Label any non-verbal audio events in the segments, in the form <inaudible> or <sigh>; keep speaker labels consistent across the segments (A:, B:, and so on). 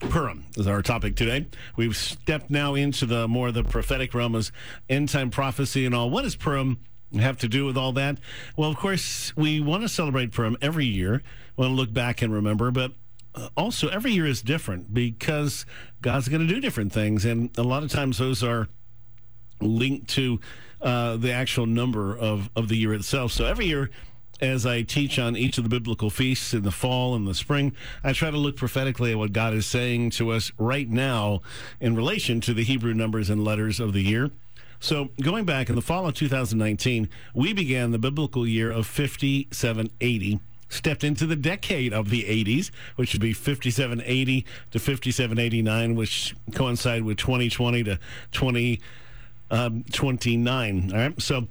A: Purim is our topic today. We've stepped now into the more of the prophetic realm as end time prophecy and all. What does Purim have to do with all that? Well, of course, we want to celebrate Purim every year. We want to look back and remember, but uh, also every year is different because God's going to do different things, and a lot of times those are linked to uh, the actual number of, of the year itself. So every year as I teach on each of the biblical feasts in the fall and the spring, I try to look prophetically at what God is saying to us right now in relation to the Hebrew numbers and letters of the year. So, going back in the fall of 2019, we began the biblical year of 5780 stepped into the decade of the 80s, which would be 5780 to 5789, which coincide with 2020 to 2029. Um, all right. So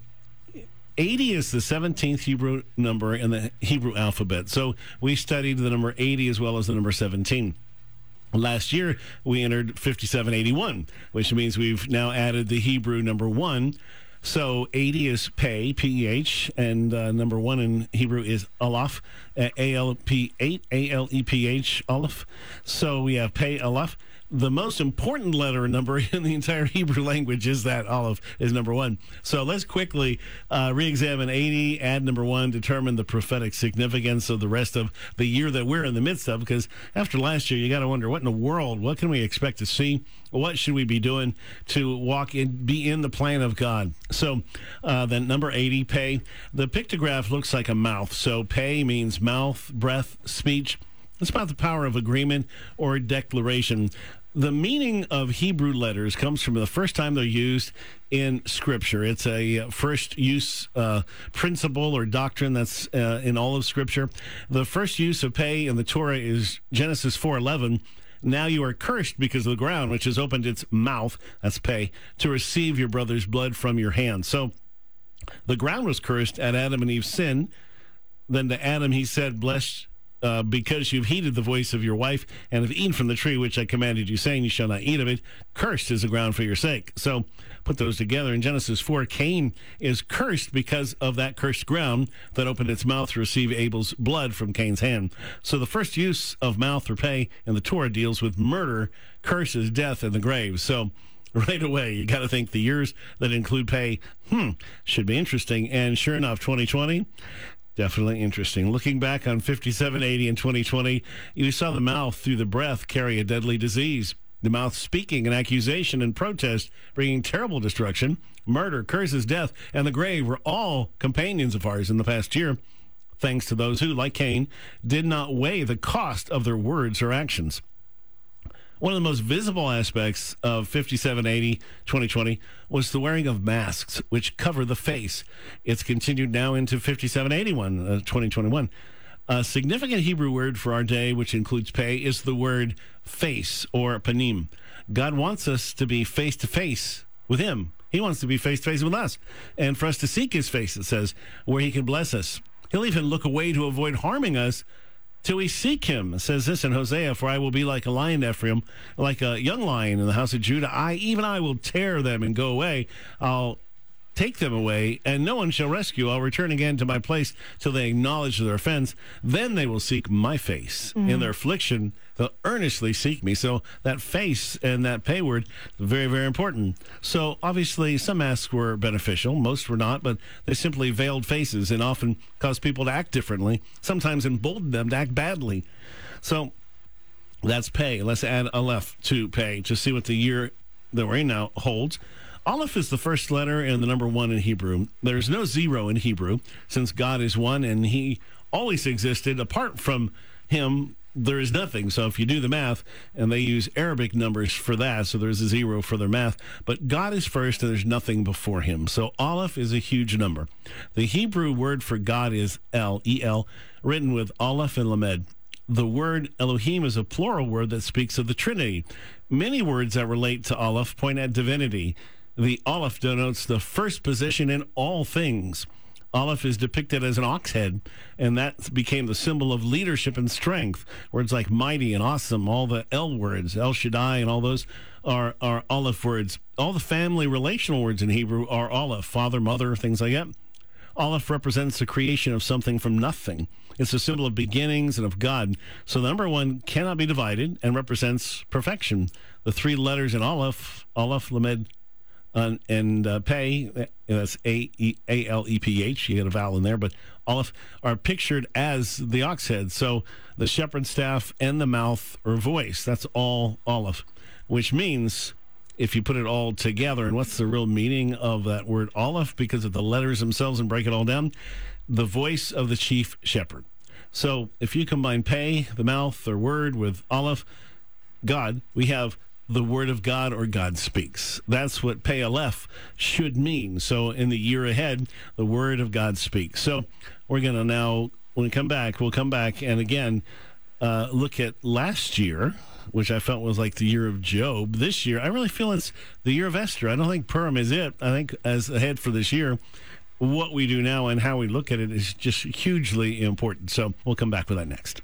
A: 80 is the 17th Hebrew number in the Hebrew alphabet. So we studied the number 80 as well as the number 17. Last year, we entered 5781, which means we've now added the Hebrew number one. So 80 is pay, P E H, and uh, number one in Hebrew is Aleph, A L P 8, A L E P H, Aleph. So we have pay, Aleph the most important letter and number <laughs> in the entire Hebrew language is that Aleph is number one. So let's quickly uh, re-examine 80, add number one, determine the prophetic significance of the rest of the year that we're in the midst of. Because after last year, you got to wonder what in the world, what can we expect to see? What should we be doing to walk in, be in the plan of God? So uh, then number 80, pay. The pictograph looks like a mouth. So pay means mouth, breath, speech. It's about the power of agreement or declaration the meaning of Hebrew letters comes from the first time they're used in Scripture. It's a uh, first use uh, principle or doctrine that's uh, in all of Scripture. The first use of pay in the Torah is Genesis 4:11. Now you are cursed because of the ground, which has opened its mouth, that's pay, to receive your brother's blood from your hand. So the ground was cursed at Adam and Eve's sin. Then to Adam he said, Blessed uh, because you've heeded the voice of your wife and have eaten from the tree which I commanded you, saying, You shall not eat of it. Cursed is the ground for your sake. So put those together. In Genesis 4, Cain is cursed because of that cursed ground that opened its mouth to receive Abel's blood from Cain's hand. So the first use of mouth or pay in the Torah deals with murder, curses, death, and the grave. So right away. You got to think the years that include pay, hmm, should be interesting. And sure enough, 2020, Definitely interesting. Looking back on 5780 and 2020, you saw the mouth through the breath carry a deadly disease. The mouth speaking an accusation and protest, bringing terrible destruction, murder, curses, death, and the grave were all companions of ours in the past year, thanks to those who, like Cain, did not weigh the cost of their words or actions. One of the most visible aspects of 5780 2020 was the wearing of masks, which cover the face. It's continued now into 5781 uh, 2021. A significant Hebrew word for our day, which includes pay, is the word face or panim. God wants us to be face to face with Him. He wants to be face to face with us. And for us to seek His face, it says, where He can bless us. He'll even look away to avoid harming us till we seek him. Says this in Hosea, for I will be like a lion, Ephraim, like a young lion in the house of Judah. I, even I will tear them and go away. I'll take them away, and no one shall rescue. I'll return again to my place till they acknowledge their offense. Then they will seek my face. Mm-hmm. In their affliction, they'll earnestly seek me. So that face and that pay word, very, very important. So obviously, some masks were beneficial, most were not, but they simply veiled faces and often caused people to act differently, sometimes emboldened them to act badly. So that's pay. Let's add Aleph to pay to see what the year that we're in now holds. Aleph is the first letter and the number one in Hebrew. There's no zero in Hebrew since God is one and he always existed. Apart from him, there is nothing. So if you do the math, and they use Arabic numbers for that, so there's a zero for their math. But God is first, and there's nothing before Him. So Aleph is a huge number. The Hebrew word for God is El, E L, written with Aleph and Lamed. The word Elohim is a plural word that speaks of the Trinity. Many words that relate to Aleph point at divinity. The Aleph denotes the first position in all things. Aleph is depicted as an ox head, and that became the symbol of leadership and strength. Words like mighty and awesome, all the El words, El Shaddai, and all those are, are Aleph words. All the family relational words in Hebrew are Aleph, father, mother, things like that. Aleph represents the creation of something from nothing. It's a symbol of beginnings and of God. So the number one cannot be divided and represents perfection. The three letters in Aleph, Aleph, Lamed, uh, and uh, Pei, uh, that's A A L E P H. You got a vowel in there, but Aleph are pictured as the ox head. So the shepherd's staff and the mouth or voice. That's all Aleph, which means if you put it all together, and what's the real meaning of that word Aleph? Because of the letters themselves and break it all down, the voice of the chief shepherd. So if you combine pay, the mouth or word, with Aleph, God, we have the word of God or God speaks. That's what Pei should mean. So in the year ahead, the word of God speaks. So we're going to now, when we come back, we'll come back and again uh, look at last year, which I felt was like the year of Job. This year, I really feel it's the year of Esther. I don't think Purim is it. I think as ahead for this year, what we do now and how we look at it is just hugely important. So we'll come back with that next.